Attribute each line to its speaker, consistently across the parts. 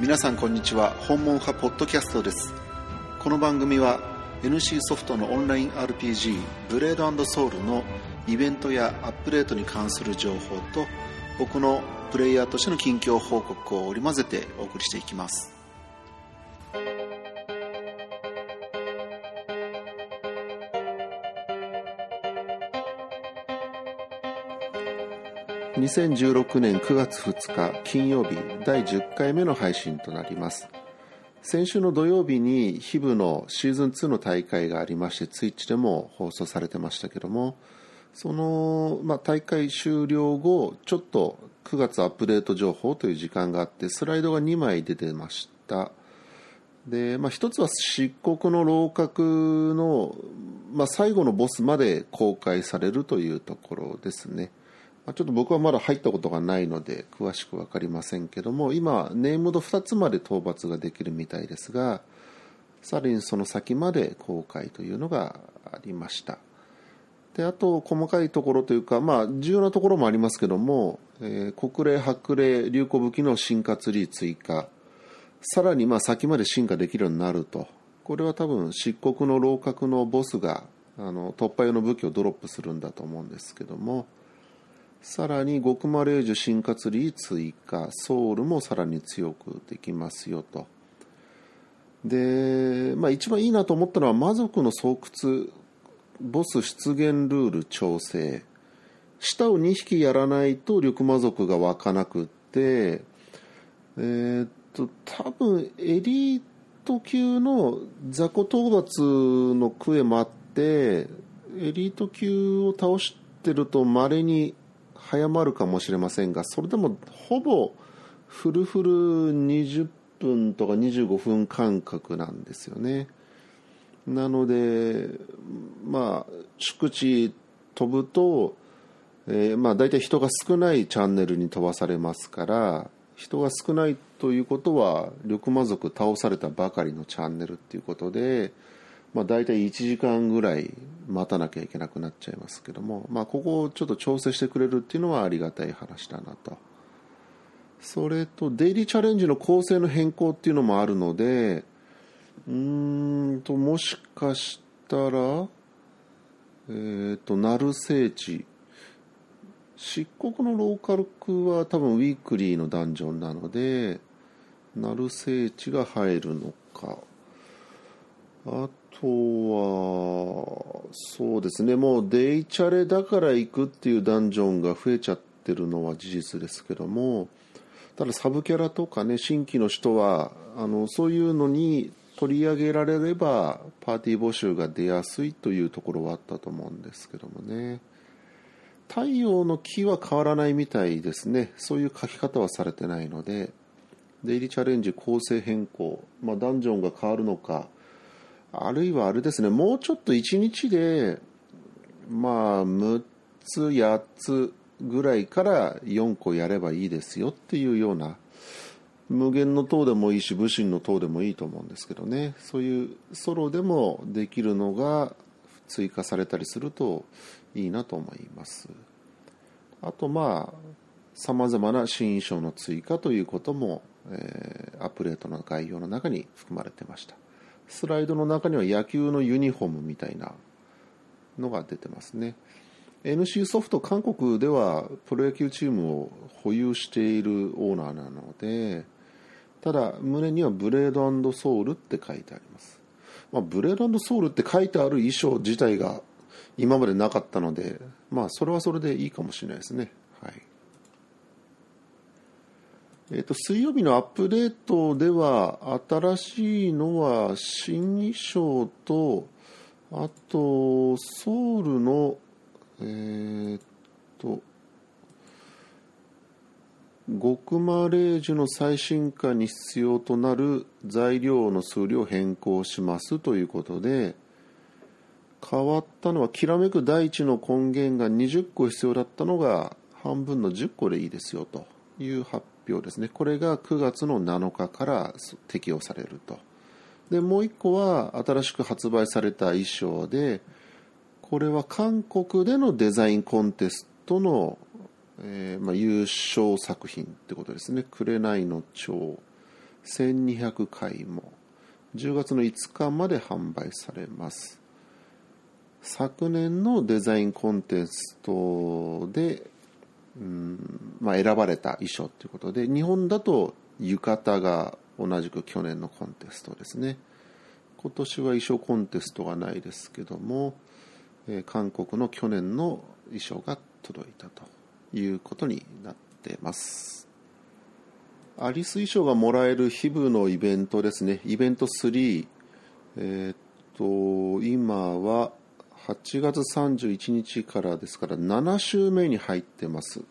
Speaker 1: 皆さんこんにちは。訪問派ポッドキャストです。この番組は NC ソフトのオンライン RPG ブレードソウルのイベントやアップデートに関する情報と僕のプレイヤーとしての近況報告を織り交ぜてお送りしていきます。2016年9月2日金曜日第10回目の配信となります。先週の土曜日にヒブのシーズン2の大会がありましてツイッチでも放送されてましたけどもその、まあ、大会終了後ちょっと9月アップデート情報という時間があってスライドが2枚出てました。で、まあ、一つは漆黒の楼閣の、まあ、最後のボスまで公開されるというところですね。まちょっと僕はまだ入ったことがないので詳しく分かりませんけども今ネームド2つまで討伐ができるみたいですがさらにその先まで公開というのがありました。であと細かいところというかまあ重要なところもありますけども、えー、国霊白霊流行武器の進化ツリー追加さらにまあ先まで進化できるようになると。これは多分漆黒の楼閣のボスがあの突破用の武器をドロップするんだと思うんですけどもさらに極魔霊樹進化ツリー追加ソウルもさらに強くできますよと。で、まあ、一番いいなと思ったのは魔族の巣窟ボス出現ルール調整。下を2匹やらないと緑魔族が湧かなくってえー、っと多分エリート級の雑魚討伐のクエもあってエリート級を倒してるとまれに早まるかもしれませんがそれでもほぼフルフル20分とか25分間隔なんですよね。なのでまあ宿地飛ぶと、えー、まあ大体人が少ないチャンネルに飛ばされますから人が少ないということは緑魔族倒されたばかりのチャンネルっていうことで、まあ、大体1時間ぐらい待たなきゃいけなくなっちゃいますけども、まあ、ここをちょっと調整してくれるっていうのはありがたい話だなと。それと、デイリーチャレンジの構成の変更っていうのもあるので、うーんと、もしかしたら、えっ、ー、と、ナル聖地。漆黒のローカル区は多分ウィークリーのダンジョンなので、ナル聖地が入るのか。あとは、そうですね、もうデイチャレだから行くっていうダンジョンが増えちゃってるのは事実ですけども、ただサブキャラとかね、新規の人は、あの、そういうのに取り上げられれば、パーティー募集が出やすいというところはあったと思うんですけどもね。太陽の木は変わらないみたいですね。そういう書き方はされてないので、デイリーチャレンジ構成変更、まあ、ダンジョンが変わるのか、あるいはあれですね、もうちょっと1日で、まあ、6つ、8つぐらいから4個やればいいですよっていうような、無限の塔でもいいし、武神の塔でもいいと思うんですけどね、そういうソロでもできるのが追加されたりするといいなと思います。あと、まあ、様々な新衣装の追加ということも、えー、アップデートの概要の中に含まれてました。スライドの中には野球のユニフォームみたいなのが出てますね。NC ソフト韓国ではプロ野球チームを保有しているオーナーなのでただ胸にはブレードソウルって書いてあります、まあ、ブレードソウルって書いてある衣装自体が今までなかったのでまあそれはそれでいいかもしれないですね。はい。えーと、水曜日のアップデートでは新しいのは新衣装とあとソウルのえー、っと極魔霊樹の最新化に必要となる材料の数量を変更しますということで変わったのはきらめく大地の根源が20個必要だったのが半分の10個でいいですよという発表ですね。これが9月の7日から適用されると。で、もう1個は新しく発売された衣装で、これは韓国でのデザインコンテストの、えー、まあ、優勝作品ってことですね。紅の蝶。1200回も10月の5日まで販売されます昨年のデザインコンテストで、うんまあ、選ばれた衣装ということで日本だと浴衣が同じく去年のコンテストですね。今年は衣装コンテストがないですけども、えー、韓国の去年の衣装が届いたということになってます。アリス衣装がもらえる日部のイベントですね。イベント3えー、っと今は8月31日からですから7週目に入ってます。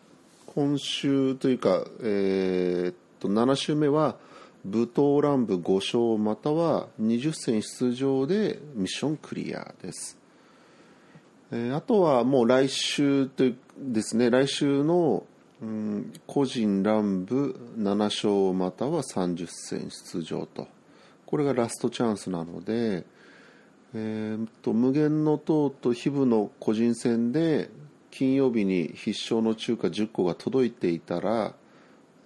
Speaker 1: 今週というか、えー、っと7週目は武闘乱舞5勝または20戦出場でミッションクリアです、えー、あとはもう来週とですね来週の、うん、個人乱舞7勝または30戦出場と。これがラストチャンスなので、えーと、無限の塔と日部の個人戦で金曜日に必勝の中華10個が届いていたら、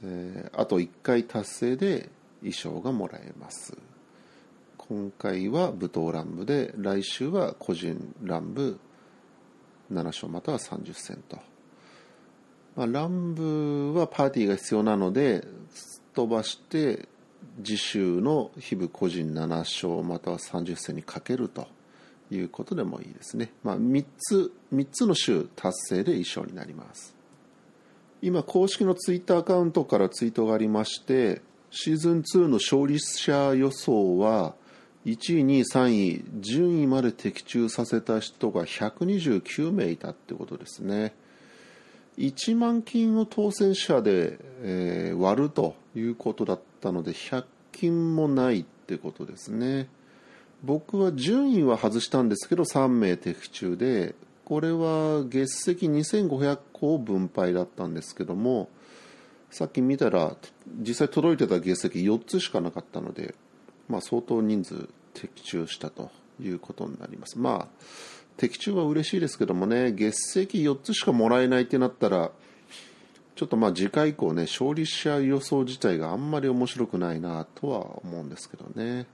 Speaker 1: えー、あと1回達成で衣装がもらえます。今回は舞踏乱舞で来週は個人乱舞7章または30戦と、まあ、乱舞はパーティーが必要なので飛ばして次週の非部個人7勝または30戦にかけるということでもいいですね、まあ、3つ3つの週達成で衣装になります今公式のツイッターアカウントからツイートがありましてシーズン2の勝利者予想は1位、2位、3位、順位まで的中させた人が129名いたってことですね。1万金を当選者で、えー、割るということだったたので100金もないってことですね。僕は順位は外したんですけど3名的中でこれは月石2500個を分配だったんですけどもさっき見たら実際届いてた月石4つしかなかったので、まあ、相当人数的中したということになりますまあ的中は嬉しいですけどもね月石4つしかもらえないってなったらちょっとまあ次回以降ね勝利者予想自体があんまり面白くないなとは思うんですけどね。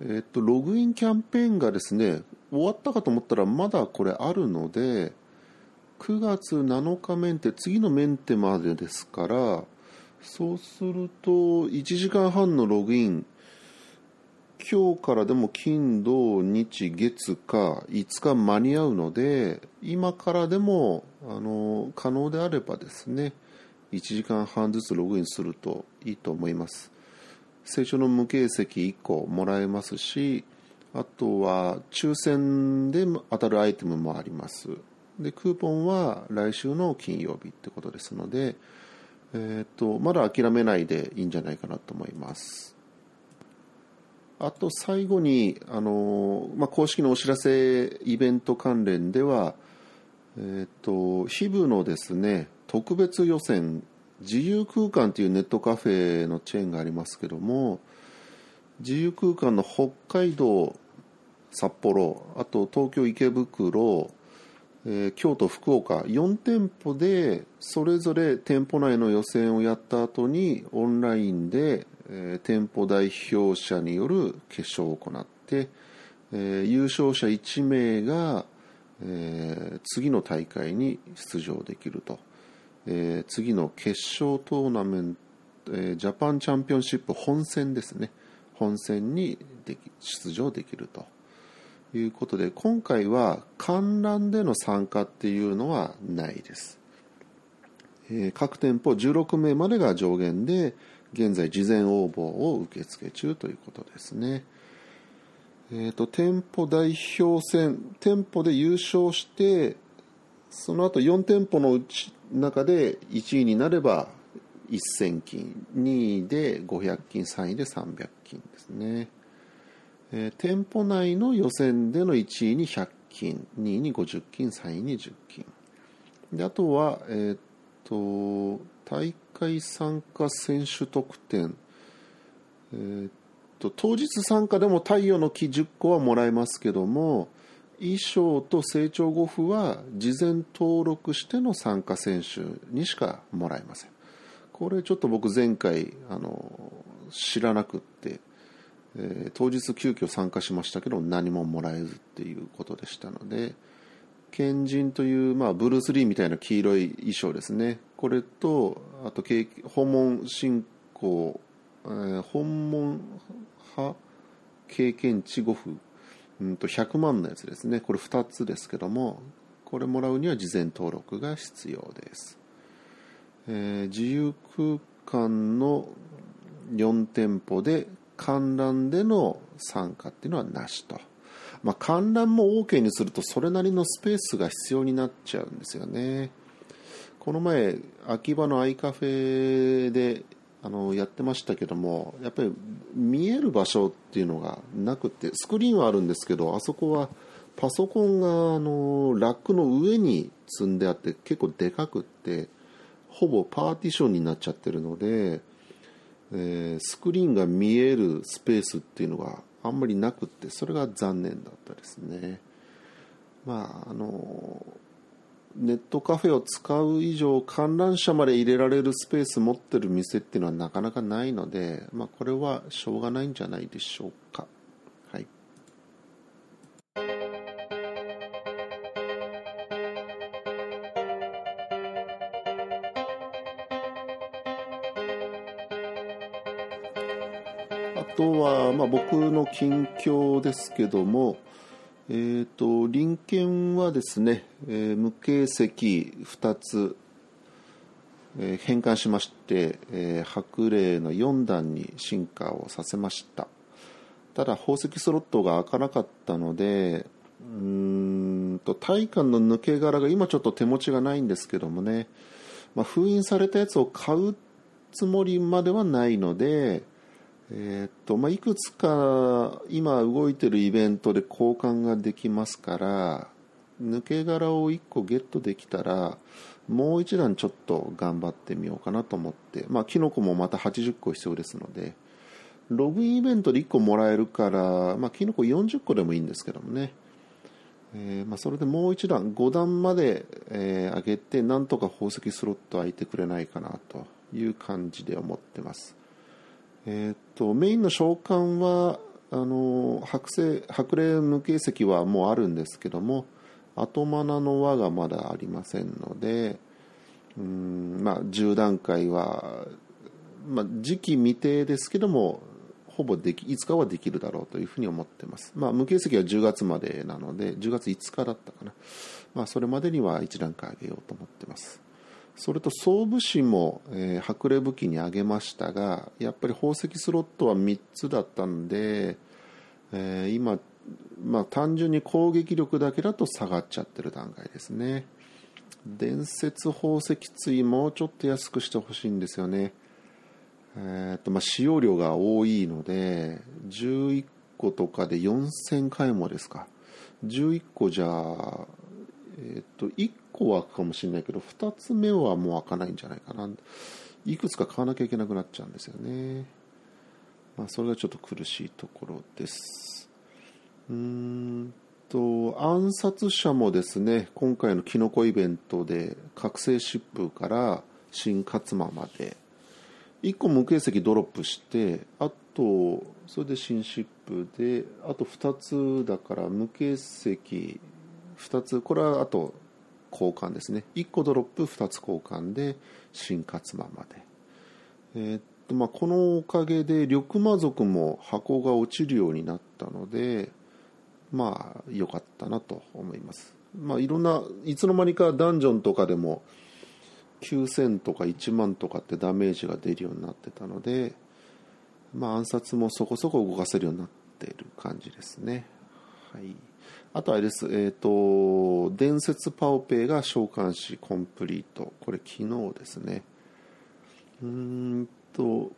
Speaker 1: えっとログインキャンペーンがですね終わったかと思ったらまだこれあるので9月7日メンテ次のメンテまでですからそうすると1時間半のログイン今日からでも金土日月か5日間に合うので今からでもあの可能であればですね1時間半ずつログインするといいと思います。成長の無形石1個もらえますしあとは抽選で当たるアイテムもあります。でクーポンは来週の金曜日ってことですので、えーと、まだ諦めないでいいんじゃないかなと思います。あと最後にあの、まあ、公式のお知らせイベント関連ではえっ、ー、と日部のですね特別予選自由空間というネットカフェのチェーンがありますけども自由空間の北海道札幌あと東京池袋えー、京都、福岡4店舗でそれぞれ店舗内の予選をやった後にオンラインで、え、店舗代表者による決勝を行って、え、優勝者1名が、え次の大会に出場できると、え次の決勝トーナメント、えジャパンチャンピオンシップ本戦ですね。本戦にでき出場できると。いうことで今回は観覧での参加っていうのはないです、え、各店舗16名までが上限で現在事前応募を受け付け中ということですね。えーと、店舗代表戦店舗で優勝してその後4店舗のうち中で1位になれば1000金2位で500金3位で300金ですね。えー、店舗内の予選での1位に100金2位に50金3位に10金。であとは、えー、っと大会参加選手特典、えー、っと当日参加でも太陽の木10個はもらえますけども衣装と成長護符は事前登録しての参加選手にしかもらえません。これちょっと僕前回あの知らなくって、えー、当日急遽参加しましたけど何ももらえずっていうことでしたので賢人という、まあ、ブルース・リーみたいな黄色い衣装ですね。これとあと訪問信仰、えー、訪問派経験値5分、うんと100万のやつですね。これ2つですけどもこれもらうには事前登録が必要です、えー、自由空間の4店舗で観覧での参加っていうのはなしと、まあ、観覧も OK にするとそれなりのスペースが必要になっちゃうんですよね。この前秋葉のアイカフェであのやってましたけどもやっぱり見える場所っていうのがなくてスクリーンはあるんですけどあそこはパソコンがあのラックの上に積んであって結構でかくってほぼパーティションになっちゃってるので、えー、スクリーンが見えるスペースっていうのがあんまりなくってそれが残念だったですねまああのネットカフェを使う以上観覧車まで入れられるスペース持ってる店っていうのはなかなかないので、まあ、これはしょうがないんじゃないでしょうか。は、まあ、僕の近況ですけども、えーと、隣県はですね、えー、無形石2つ、えー、変換しまして、えー、白霊の4段に進化をさせました。ただ宝石スロットが開かなかったのでうんと体感の抜け殻が今ちょっと手持ちがないんですけどもね、まあ、封印されたやつを買うつもりまではないのでえー、っとまあ、いくつか今動いてるイベントで交換ができますから抜け殻を1個ゲットできたらもう一段ちょっと頑張ってみようかなと思ってまあキノコもまた80個必要ですのでログインイベントで1個もらえるからまあキノコ40個でもいいんですけどもね、えー、まあ、それでもう一段5段まで、えー、上げてなんとか宝石スロット空いてくれないかなという感じで思ってます。えー、っとメインの召喚はあの白星白霊無形石はもうあるんですけども後マナの輪がまだありませんのでうんまあ10段階は、まあ、時期未定ですけどもほぼできいつかはできるだろうというふうに思ってます。まあ、無形石は10月までなので、10月5日だったかな。まあ、それまでには1段階上げようと思ってます。それと総武士も、えー、白麗武器に上げましたがやっぱり宝石スロットは3つだったんで、えー、今、まあ、単純に攻撃力だけだと下がっちゃってる段階ですね。伝説宝石対もうちょっと安くしてほしいんですよね。えーとまあ、使用量が多いので11個とかで4000回もですか。11個じゃえ、ー、と1個は開くかもしれないけど2つ目はもう開かないんじゃないかな。いくつか買わなきゃいけなくなっちゃうんですよね。まあそれがちょっと苦しいところです。うーんと暗殺者もですね今回のキノコイベントで覚醒疾風から新勝間まで1個無形石ドロップしてあとそれで新疾風であと2つだから無形石2つこれはあと交換ですね。1個ドロップ2つ交換で新勝間まで、えー、っとまあ、このおかげで緑魔族も箱が落ちるようになったのでまあ良かったなと思います。まあいろんないつの間にかダンジョンとかでも9000とか1万とかってダメージが出るようになってたのでまあ暗殺もそこそこ動かせるようになってる感じですね。はい。あとあれです、えっ、ー、と、伝説パオペイが召喚師コンプリート。これ昨日ですね。うんと、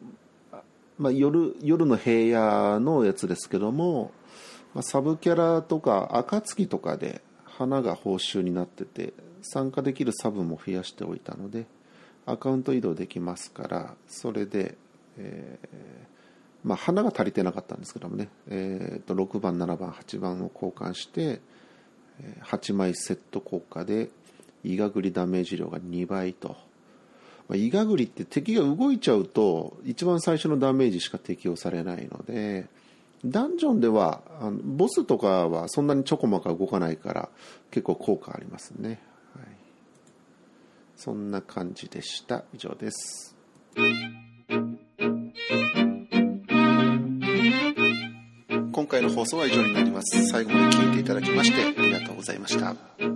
Speaker 1: まあ、夜、夜の平野のやつですけども、まあ、サブキャラとか、暁とかで花が報酬になってて、参加できるサブも増やしておいたので、アカウント移動できますから、それで、えーまあ、花が足りてなかったんですけどもね、えー、と6番7番8番を交換して8枚セット効果でイガグリダメージ量が2倍と、まあ、イガグリって敵が動いちゃうと一番最初のダメージしか適用されないのでダンジョンではあのボスとかはそんなにちょこまか動かないから結構効果ありますね、はい、そんな感じでした。以上です。送は以上になります。最後まで聴いていただきましてありがとうございました。